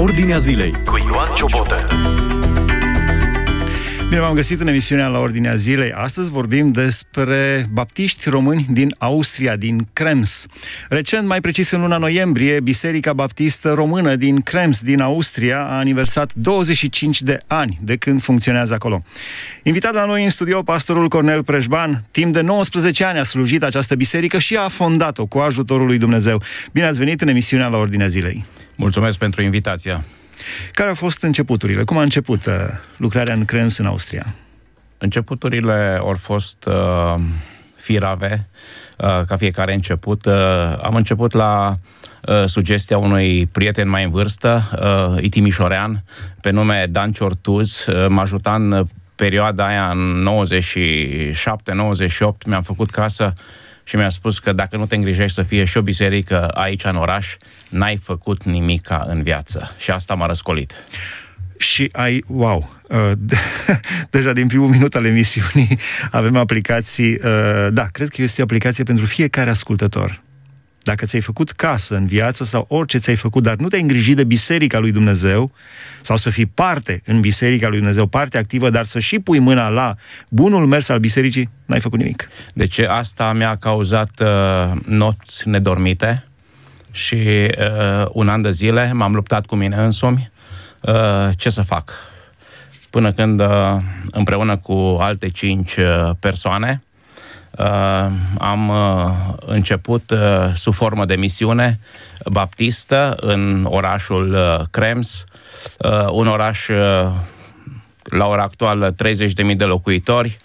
Ordinea Zilei cu Ioan Ciobotă. Bine v-am găsit în emisiunea la Ordinea Zilei. Astăzi vorbim despre baptiști români din Austria, din Krems. Recent, mai precis în luna noiembrie, Biserica Baptistă Română din Krems, din Austria, a aniversat 25 de ani de când funcționează acolo. Invitat la noi în studio, pastorul Cornel Preșban, timp de 19 ani a slujit această biserică și a fondat-o cu ajutorul lui Dumnezeu. Bine ați venit în emisiunea la Ordinea Zilei. Mulțumesc pentru invitația. Care au fost începuturile? Cum a început uh, lucrarea în Krems, în Austria? Începuturile au fost uh, firave, uh, ca fiecare început. Uh, am început la uh, sugestia unui prieten mai în vârstă, uh, Itimișorean, pe nume Dan Ciortuz. Uh, m-a ajutat în perioada aia, în 97-98, mi-am făcut casă și mi-a spus că dacă nu te îngrijești să fie și o biserică aici în oraș, n-ai făcut nimica în viață. Și asta m-a răscolit. Și ai, wow, uh, deja din primul minut al emisiunii avem aplicații, uh, da, cred că este o aplicație pentru fiecare ascultător. Dacă ți-ai făcut casă în viață sau orice ți-ai făcut, dar nu te-ai îngrijit de Biserica lui Dumnezeu sau să fii parte în Biserica lui Dumnezeu, parte activă, dar să și pui mâna la bunul mers al Bisericii, n-ai făcut nimic. Deci asta mi-a cauzat uh, noți nedormite și uh, un an de zile m-am luptat cu mine însumi uh, ce să fac. Până când uh, împreună cu alte cinci uh, persoane Uh, am uh, început uh, sub formă de misiune baptistă în orașul uh, Krems, uh, un oraș uh, la ora actuală 30.000 de locuitori,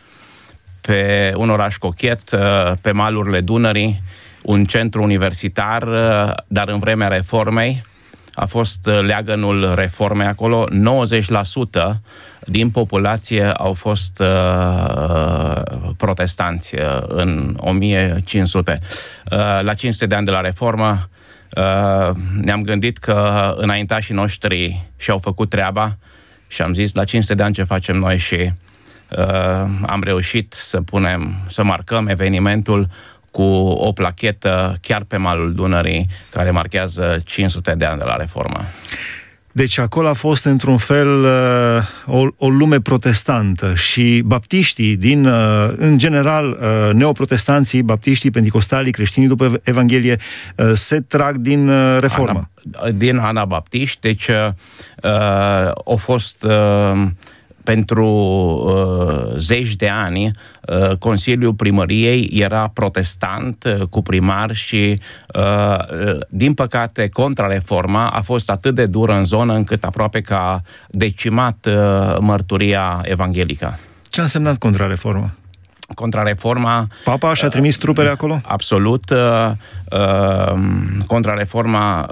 pe un oraș cochet, uh, pe malurile Dunării, un centru universitar, uh, dar în vremea reformei, a fost uh, leagănul reformei acolo, 90% din populație au fost uh, protestanți uh, în 1500. Uh, la 500 de ani de la reformă uh, ne-am gândit că înaintașii noștri și-au făcut treaba și am zis la 500 de ani ce facem noi și uh, am reușit să punem, să marcăm evenimentul cu o plachetă chiar pe malul Dunării care marchează 500 de ani de la reformă. Deci acolo a fost într-un fel uh, o, o lume protestantă și baptiștii din, uh, în general, uh, neoprotestanții, baptiștii, pentecostalii, creștinii după Evanghelie, se trag din reformă. Ana, din anabaptiști, deci au fost pentru uh, zeci de ani uh, Consiliul Primăriei era protestant uh, cu primar și uh, din păcate contrareforma a fost atât de dură în zonă încât aproape că a decimat uh, mărturia evanghelică. Ce a însemnat contrareforma? Contrareforma... Papa și-a trimis trupele acolo? Absolut. Uh, uh, contrareforma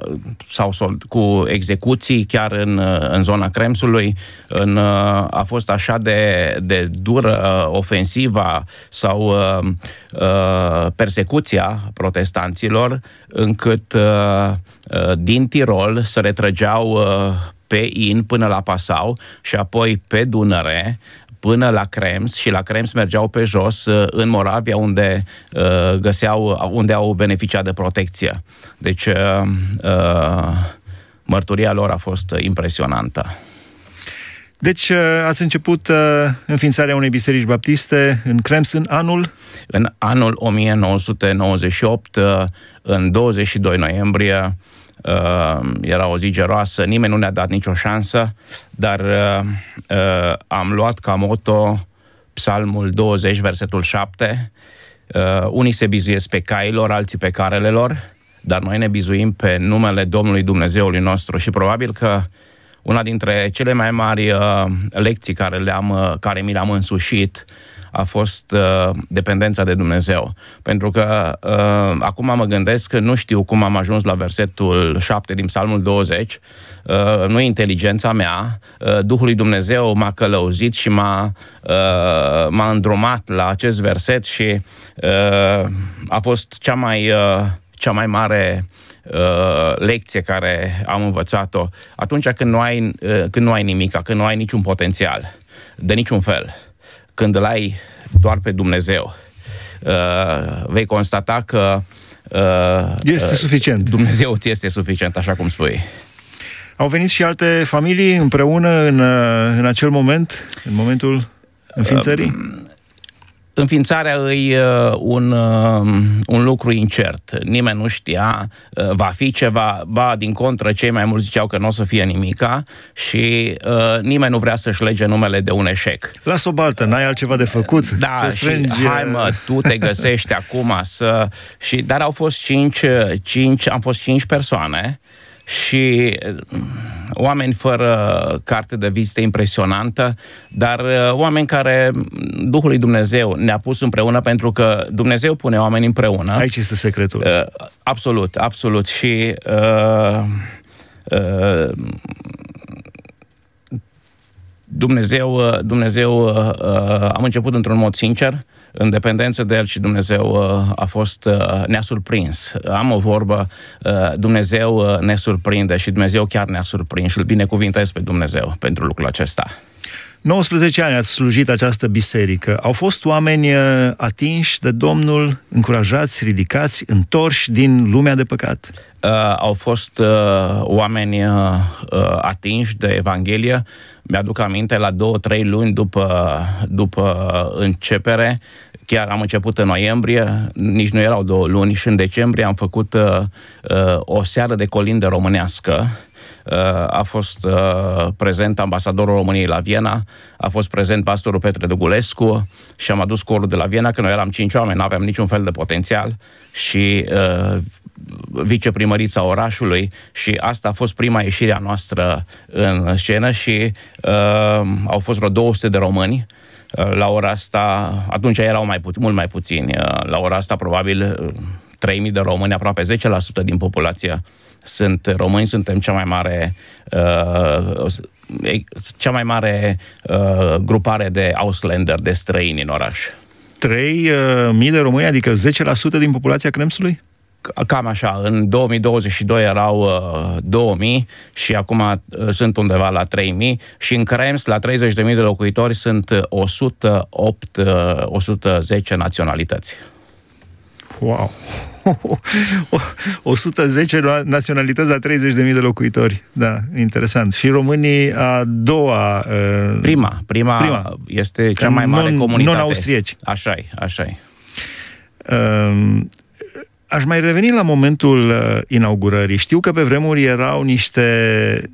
sau cu execuții chiar în, în zona Kremsului în, uh, a fost așa de, de dură ofensiva sau persecuția protestanților încât din Tirol se retrăgeau pe In până la Pasau și apoi pe Dunăre până la Krems și la Krems mergeau pe jos uh, în Moravia unde uh, găseau, unde au beneficiat de protecție. Deci uh, mărturia lor a fost impresionantă. Deci ați început înființarea unei biserici baptiste în Krems în anul? În anul 1998, în 22 noiembrie, Uh, era o zi geroasă, nimeni nu ne-a dat nicio șansă, dar uh, uh, am luat ca moto Psalmul 20, versetul 7. Uh, unii se bizuiesc pe cailor, alții pe carelelor, dar noi ne bizuim pe numele Domnului Dumnezeului nostru și probabil că una dintre cele mai mari uh, lecții care, le-am, uh, care mi le-am însușit a fost uh, dependența de Dumnezeu. Pentru că uh, acum mă gândesc că nu știu cum am ajuns la versetul 7 din Psalmul 20, uh, nu e inteligența mea, uh, Duhul lui Dumnezeu m-a călăuzit și m-a, uh, m-a îndrumat la acest verset și uh, a fost cea mai, uh, cea mai mare uh, lecție care am învățat-o. Atunci când nu ai, uh, când nu ai nimic, când nu ai niciun potențial, de niciun fel când îl ai doar pe Dumnezeu, uh, vei constata că uh, este suficient. Dumnezeu ți este suficient, așa cum spui. Au venit și alte familii împreună în, în acel moment, în momentul înființării? Înființarea e uh, un, uh, un lucru incert. Nimeni nu știa, uh, va fi ceva, ba din contră, cei mai mulți ziceau că nu o să fie nimica și uh, nimeni nu vrea să-și lege numele de un eșec. Lasă o baltă, n-ai altceva de făcut? Da, să strângi... și hai mă, tu te găsești acum să... Și, dar au fost cinci, cinci, am fost cinci persoane și mm, oameni fără carte de vizită impresionantă, dar uh, oameni care mm, Duhul lui Dumnezeu ne-a pus împreună pentru că Dumnezeu pune oameni împreună. Aici este secretul. Uh, absolut, absolut. Și uh, uh, Dumnezeu, uh, Dumnezeu uh, uh, am început într-un mod sincer, în dependență de El și Dumnezeu a fost, ne-a surprins. Am o vorbă, Dumnezeu ne surprinde și Dumnezeu chiar ne-a surprins și îl binecuvintez pe Dumnezeu pentru lucrul acesta. 19 ani ați slujit această biserică. Au fost oameni atinși de Domnul, încurajați, ridicați, întorși din lumea de păcat? Uh, au fost uh, oameni uh, atinși de Evanghelie. Mi-aduc aminte, la două, trei luni după, după începere, chiar am început în noiembrie, nici nu erau două luni, și în decembrie am făcut uh, uh, o seară de colindă românească. Uh, a fost uh, prezent ambasadorul României la Viena, a fost prezent pastorul Petre Dugulescu și am adus corul de la Viena, că noi eram cinci oameni, nu aveam niciun fel de potențial și uh, viceprimărița orașului și asta a fost prima ieșire a noastră în scenă și uh, au fost vreo 200 de români. Uh, la ora asta, atunci erau mai pu- mult mai puțini, uh, la ora asta probabil 3.000 uh, de români, aproape 10% din populație sunt români, suntem cea mai mare uh, cea mai mare uh, grupare de Auslander, de străini în oraș. 3.000 uh, de români, adică 10% din populația Kremsului? Cam așa, în 2022 erau uh, 2000 și acum uh, sunt undeva la 3000 și în Krems, la 30.000 de locuitori, sunt 108, uh, 110 naționalități. Wow! 110 naționalități la 30.000 de locuitori. Da, interesant. Și românii a doua... Uh, prima, prima, prima. este cea mai mare non, comunitate. Non-austrieci. Așa e, așa e. Uh, Aș mai reveni la momentul uh, inaugurării. Știu că pe vremuri erau niște,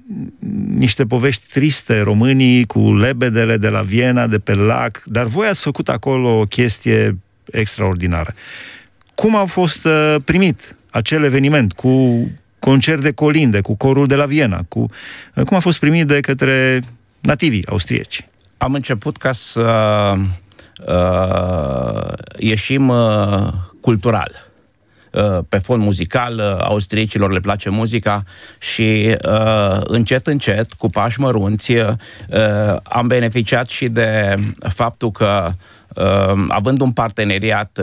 niște povești triste, românii cu lebedele de la Viena, de pe lac, dar voi ați făcut acolo o chestie extraordinară. Cum a fost uh, primit acel eveniment cu concert de colinde, cu corul de la Viena, cu, uh, cum a fost primit de către nativii austrieci? Am început ca să uh, ieșim uh, cultural Uh, pe fond muzical, uh, austriecilor le place muzica și uh, încet, încet, cu pași mărunți, am beneficiat și de faptul că având un parteneriat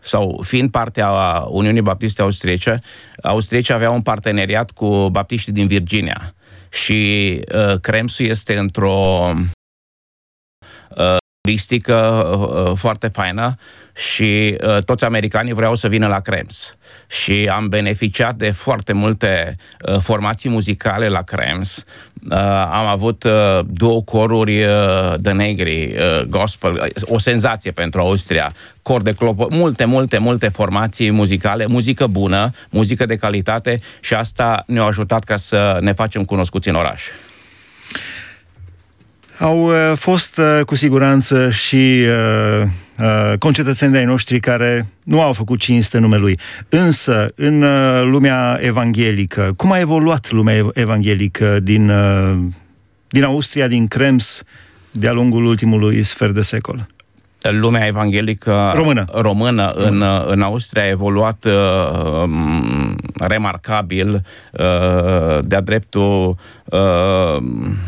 sau fiind partea Uniunii Baptiste Austriece, austriece aveau un parteneriat cu baptiștii din Virginia. Și Kremsu este într-o turistică uh, foarte faină și uh, toți americanii vreau să vină la Krems. Și am beneficiat de foarte multe uh, formații muzicale la Krems. Am avut două coruri de negri, gospel, o senzație pentru Austria, cor de clopă, multe, multe, multe formații muzicale, muzică bună, muzică de calitate și asta ne-a ajutat ca să ne facem cunoscuți în oraș. Au uh, fost uh, cu siguranță și uh, uh, concetățeni de-ai noștri care nu au făcut cinste numelui. Însă, în uh, lumea evanghelică, cum a evoluat lumea evanghelică din, uh, din Austria, din Krems, de-a lungul ultimului sfert de secol? Lumea evanghelică română, română în, în Austria a evoluat uh, remarcabil uh, de-a dreptul uh,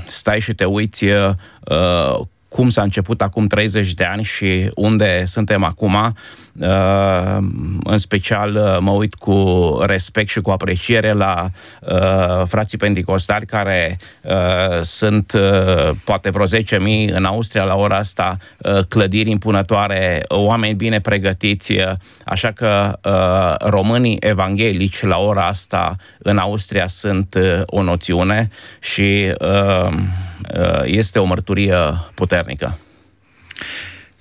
stai și te uiți uh, cum s-a început acum 30 de ani și unde suntem acum. Uh, în special uh, mă uit cu respect și cu apreciere la uh, frații pentecostali care sunt poate vreo 10.000 în Austria la ora asta, clădiri impunătoare, oameni bine pregătiți, așa că românii evanghelici la ora asta în Austria sunt o noțiune și este o mărturie puternică.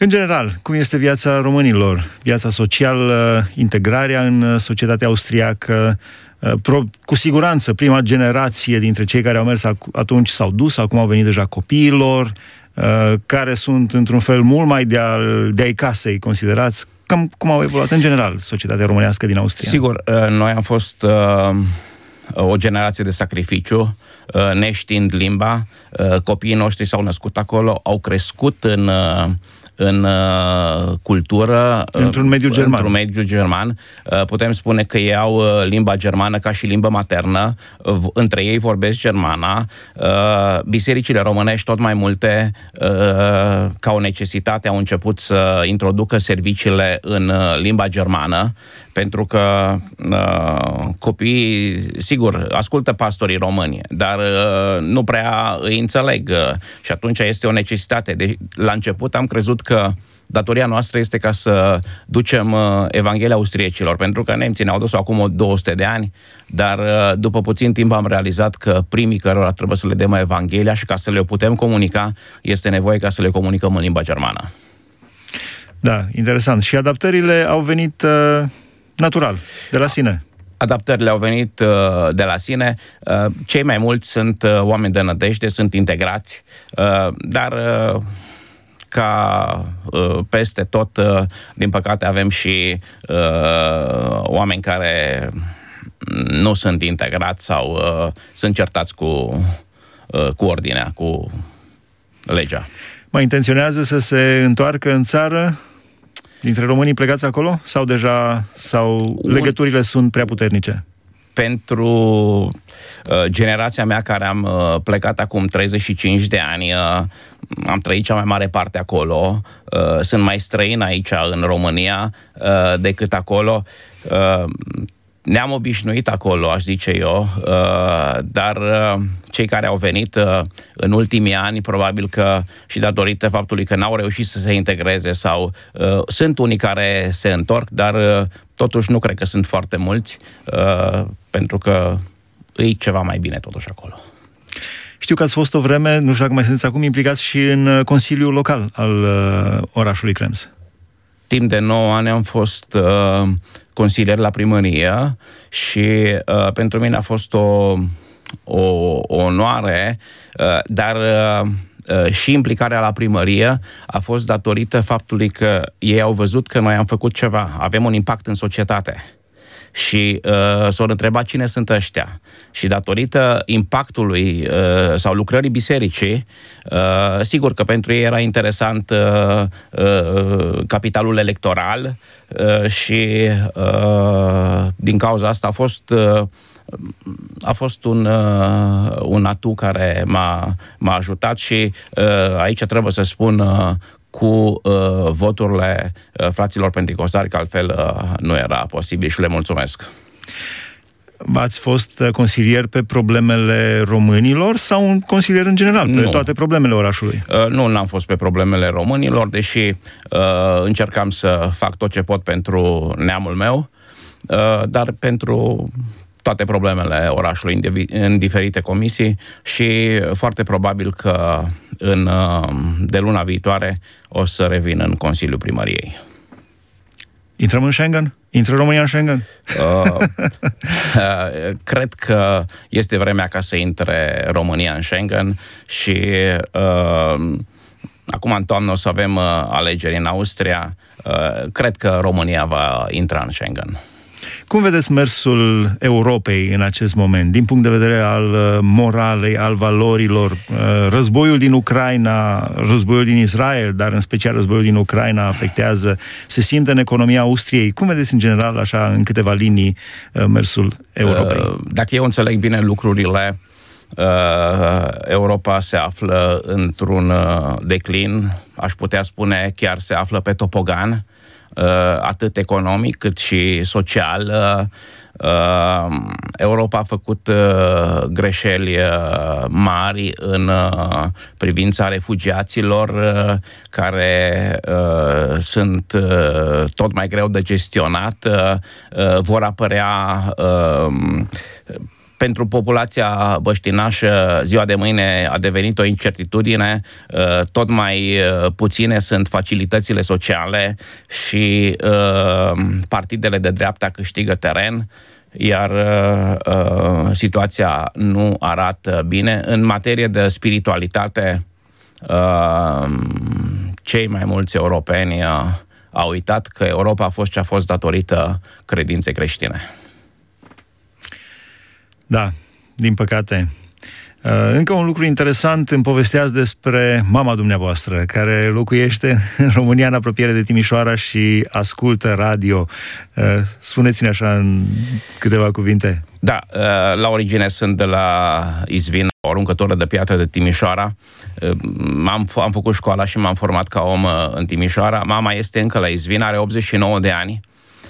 În general, cum este viața românilor, viața socială, integrarea în societatea austriacă, uh, cu siguranță prima generație dintre cei care au mers atunci s-au dus, acum au venit deja copiilor, uh, care sunt într-un fel mult mai de, al, de ai casei considerați. Cam cum au evoluat în general societatea românească din Austria? Sigur, uh, noi am fost o generație de sacrificiu, neștiind limba, copiii noștri s-au născut acolo, au crescut în în uh, cultură. Uh, într-un mediu german. Într-un mediu german. Uh, putem spune că ei au uh, limba germană ca și limbă maternă. Uh, între ei vorbesc germana. Uh, bisericile românești tot mai multe, uh, ca o necesitate, au început să introducă serviciile în uh, limba germană pentru că uh, copiii, sigur, ascultă pastorii români, dar uh, nu prea îi înțeleg uh, și atunci este o necesitate. De, la început am crezut că datoria noastră este ca să ducem uh, Evanghelia austriecilor, pentru că nemții ne-au dus acum 200 de ani, dar uh, după puțin timp am realizat că primii cărora trebuie să le dăm Evanghelia și ca să le putem comunica, este nevoie ca să le comunicăm în limba germană. Da, interesant. Și adaptările au venit uh, natural, de la sine. Adaptările au venit uh, de la sine. Uh, cei mai mulți sunt uh, oameni de nădejde, sunt integrați, uh, dar uh, ca uh, peste tot, uh, din păcate, avem și uh, oameni care nu sunt integrați sau uh, sunt certați cu, uh, cu ordinea, cu legea. Mai intenționează să se întoarcă în țară dintre românii plecați acolo? Sau deja sau legăturile sunt prea puternice? Pentru uh, generația mea care am uh, plecat acum 35 de ani, uh, am trăit cea mai mare parte acolo, uh, sunt mai străin aici în România uh, decât acolo. Uh, ne-am obișnuit acolo, aș zice eu, uh, dar uh, cei care au venit uh, în ultimii ani, probabil că și datorită faptului că n-au reușit să se integreze sau sunt unii care se întorc, dar totuși nu cred că sunt foarte mulți, pentru că îi ceva mai bine totuși acolo. Știu că ați fost o vreme, nu știu dacă mai sunteți acum implicați și în Consiliul Local al orașului Krems. Timp de 9 ani am fost uh, consilier la primărie și uh, pentru mine a fost o, o, o onoare, uh, dar uh, uh, și implicarea la primărie a fost datorită faptului că ei au văzut că noi am făcut ceva, avem un impact în societate și uh, s-au întrebat cine sunt ăștia. Și datorită impactului uh, sau lucrării bisericii, uh, sigur că pentru ei era interesant uh, uh, capitalul electoral uh, și uh, din cauza asta a fost uh, a fost un, uh, un atu care m-a, m-a ajutat și uh, aici trebuie să spun uh, cu uh, voturile uh, fraților pentecostali, că altfel uh, nu era posibil și le mulțumesc. Ați fost uh, consilier pe problemele românilor sau un consilier în general, pe nu. toate problemele orașului? Uh, nu, n-am fost pe problemele românilor, deși uh, încercam să fac tot ce pot pentru neamul meu, uh, dar pentru toate problemele orașului în, în diferite comisii și foarte probabil că în, uh, de luna viitoare o să revin în Consiliul Primăriei. Intrăm în Schengen? Intră România în Schengen? Uh, uh, cred că este vremea ca să intre România în Schengen și uh, acum în toamnă o să avem uh, alegeri în Austria. Uh, cred că România va intra în Schengen. Cum vedeți mersul Europei în acest moment, din punct de vedere al uh, moralei, al valorilor? Uh, războiul din Ucraina, războiul din Israel, dar în special războiul din Ucraina afectează, se simte în economia Austriei. Cum vedeți în general, așa, în câteva linii, uh, mersul Europei? Dacă eu înțeleg bine lucrurile, Europa se află într-un declin, aș putea spune chiar se află pe topogan, atât economic cât și social. Europa a făcut greșeli mari în privința refugiaților care sunt tot mai greu de gestionat. Vor apărea pentru populația băștinașă, ziua de mâine a devenit o incertitudine, uh, tot mai uh, puține sunt facilitățile sociale și uh, partidele de dreapta câștigă teren iar uh, situația nu arată bine. În materie de spiritualitate, uh, cei mai mulți europeni uh, au uitat că Europa a fost ce a fost datorită credinței creștine. Da, din păcate. Uh, încă un lucru interesant, îmi povesteați despre mama dumneavoastră, care locuiește în România, în apropiere de Timișoara și ascultă radio. Uh, spuneți-ne așa în câteva cuvinte. Da, uh, la origine sunt de la Izvin, o aruncătoră de piatră de Timișoara. Am, am făcut școala și m-am format ca om în Timișoara. Mama este încă la Izvin, are 89 de ani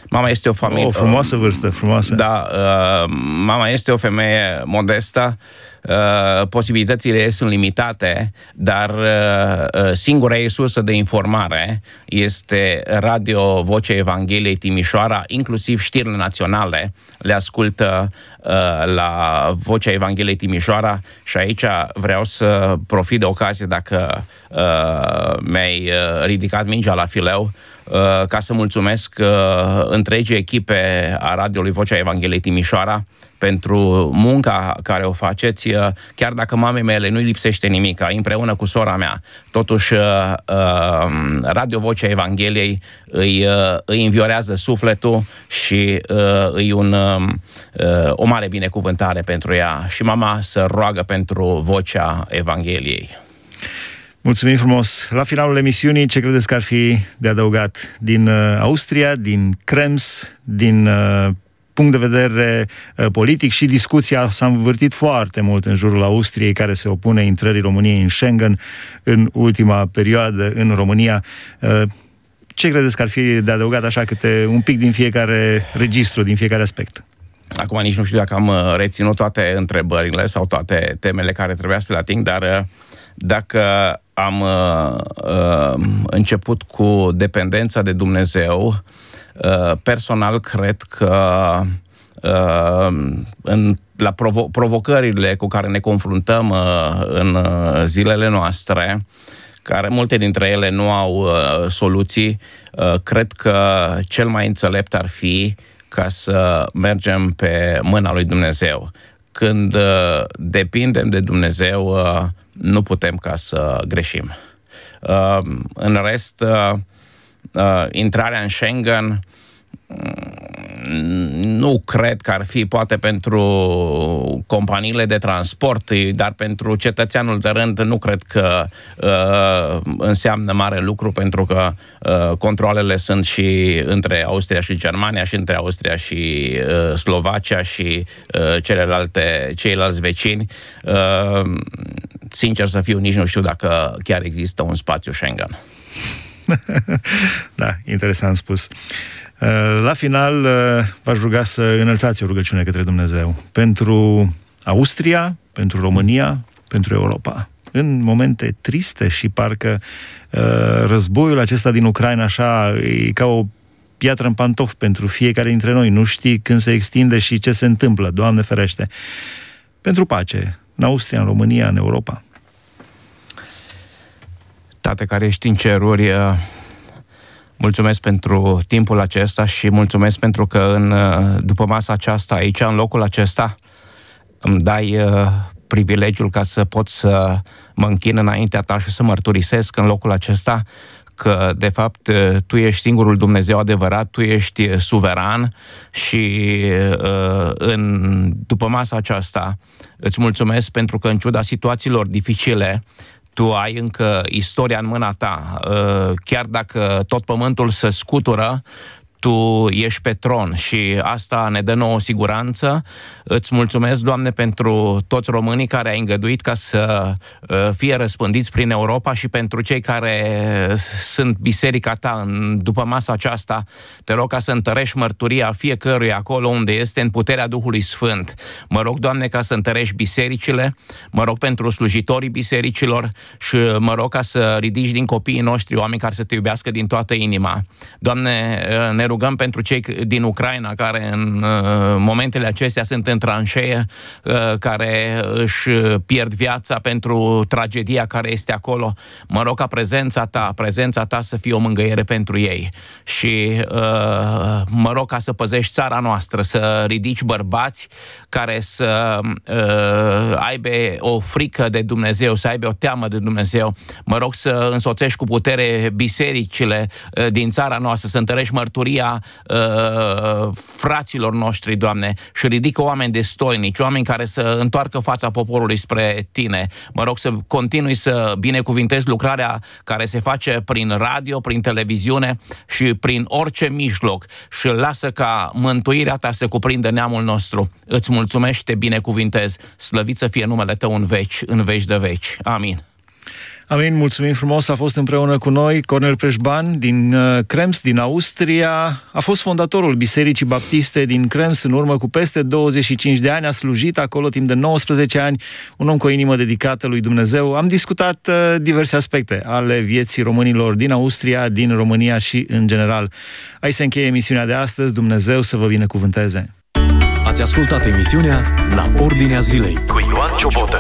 Mama este o familie... O frumoasă vârstă, frumoasă. Da, uh, mama este o femeie modestă, uh, posibilitățile sunt limitate, dar uh, singura ei sursă de informare este Radio Vocea Evangheliei Timișoara, inclusiv știrile naționale le ascultă la Vocea Evangheliei Timișoara și aici vreau să profit de ocazie dacă mi-ai ridicat mingea la fileu Uh, ca să mulțumesc uh, întregii echipe a radioului Vocea Evangheliei Timișoara pentru munca care o faceți, uh, chiar dacă mamei mele nu-i lipsește nimic, împreună cu sora mea. Totuși, Radio Vocea Evangheliei îi, îi înviorează sufletul și îi un, o mare binecuvântare pentru ea. Și mama să roagă pentru Vocea Evangheliei. Mulțumim frumos! La finalul emisiunii, ce credeți că ar fi de adăugat din uh, Austria, din Krems, din uh, punct de vedere uh, politic și discuția s-a învârtit foarte mult în jurul Austriei, care se opune intrării României în Schengen în ultima perioadă în România. Uh, ce credeți că ar fi de adăugat așa câte un pic din fiecare registru, din fiecare aspect? Acum nici nu știu dacă am uh, reținut toate întrebările sau toate temele care trebuia să le ating, dar uh, dacă am uh, uh, început cu dependența de Dumnezeu, uh, personal cred că uh, în, la provo- provocările cu care ne confruntăm uh, în uh, zilele noastre, care multe dintre ele nu au uh, soluții, uh, cred că cel mai înțelept ar fi ca să mergem pe mâna lui Dumnezeu. Când uh, depindem de Dumnezeu, uh, nu putem ca să greșim. Uh, în rest, uh, uh, intrarea în Schengen nu cred că ar fi poate pentru companiile de transport, dar pentru cetățeanul de rând nu cred că uh, înseamnă mare lucru pentru că uh, controlele sunt și între Austria și Germania și între Austria și uh, Slovacia și uh, celelalte, ceilalți vecini. Uh, sincer să fiu, nici nu știu dacă chiar există un spațiu Schengen. da, interesant spus. Uh, la final, uh, v-aș ruga să înălțați o rugăciune către Dumnezeu pentru Austria, pentru România, pentru Europa. În momente triste și parcă uh, războiul acesta din Ucraina așa e ca o piatră în pantof pentru fiecare dintre noi. Nu știi când se extinde și ce se întâmplă, Doamne ferește. Pentru pace, în Austria, în România, în Europa. Tate care ești în ceruri, Mulțumesc pentru timpul acesta și mulțumesc pentru că în, după masa aceasta, aici, în locul acesta, îmi dai uh, privilegiul ca să pot să mă închin înaintea ta și să mărturisesc în locul acesta că, de fapt, uh, tu ești singurul Dumnezeu adevărat, tu ești suveran și uh, în, după masa aceasta îți mulțumesc pentru că, în ciuda situațiilor dificile, tu ai încă istoria în mâna ta. Uh, chiar dacă tot pământul se scutură, Tu ești pe tron și asta ne dă nouă siguranță. Îți mulțumesc, Doamne, pentru toți românii care ai îngăduit ca să uh, fie răspândiți prin Europa și pentru cei care sunt biserica ta în, după masa aceasta. Te rog ca să întărești mărturia fiecăruia acolo unde este în puterea Duhului Sfânt. Mă rog, Doamne, ca să întărești bisericile, mă rog pentru slujitorii bisericilor și mă rog ca să ridici din copiii noștri oameni care să te iubească din toată inima. Doamne, ne rugăm pentru cei din Ucraina care în uh, momentele acestea sunt în tranșee, uh, care își pierd viața pentru tragedia care este acolo. Mă rog ca prezența ta, prezența ta să fie o mângâiere pentru ei. Și uh, mă rog ca să păzești țara noastră, să ridici bărbați care să aibă o frică de Dumnezeu, să aibă o teamă de Dumnezeu. Mă rog să însoțești cu putere bisericile din țara noastră, să întărești mărturia uh, fraților noștri, Doamne, și ridică oameni destoinici, oameni care să întoarcă fața poporului spre Tine. Mă rog să continui să binecuvintezi lucrarea care se face prin radio, prin televiziune și prin orice mijloc și lasă ca mântuirea Ta să cuprindă neamul nostru. Îți mulțumesc și te binecuvintez. Slăvit să fie numele Tău în veci, în veci de veci. Amin. Amin, mulțumim frumos, a fost împreună cu noi Cornel Preșban din uh, Krems, din Austria. A fost fondatorul Bisericii Baptiste din Krems în urmă cu peste 25 de ani, a slujit acolo timp de 19 ani, un om cu o inimă dedicată lui Dumnezeu. Am discutat uh, diverse aspecte ale vieții românilor din Austria, din România și în general. Aici se încheie emisiunea de astăzi, Dumnezeu să vă binecuvânteze. Ați ascultat emisiunea La Ordinea Zilei cu Ioan Ciobotă.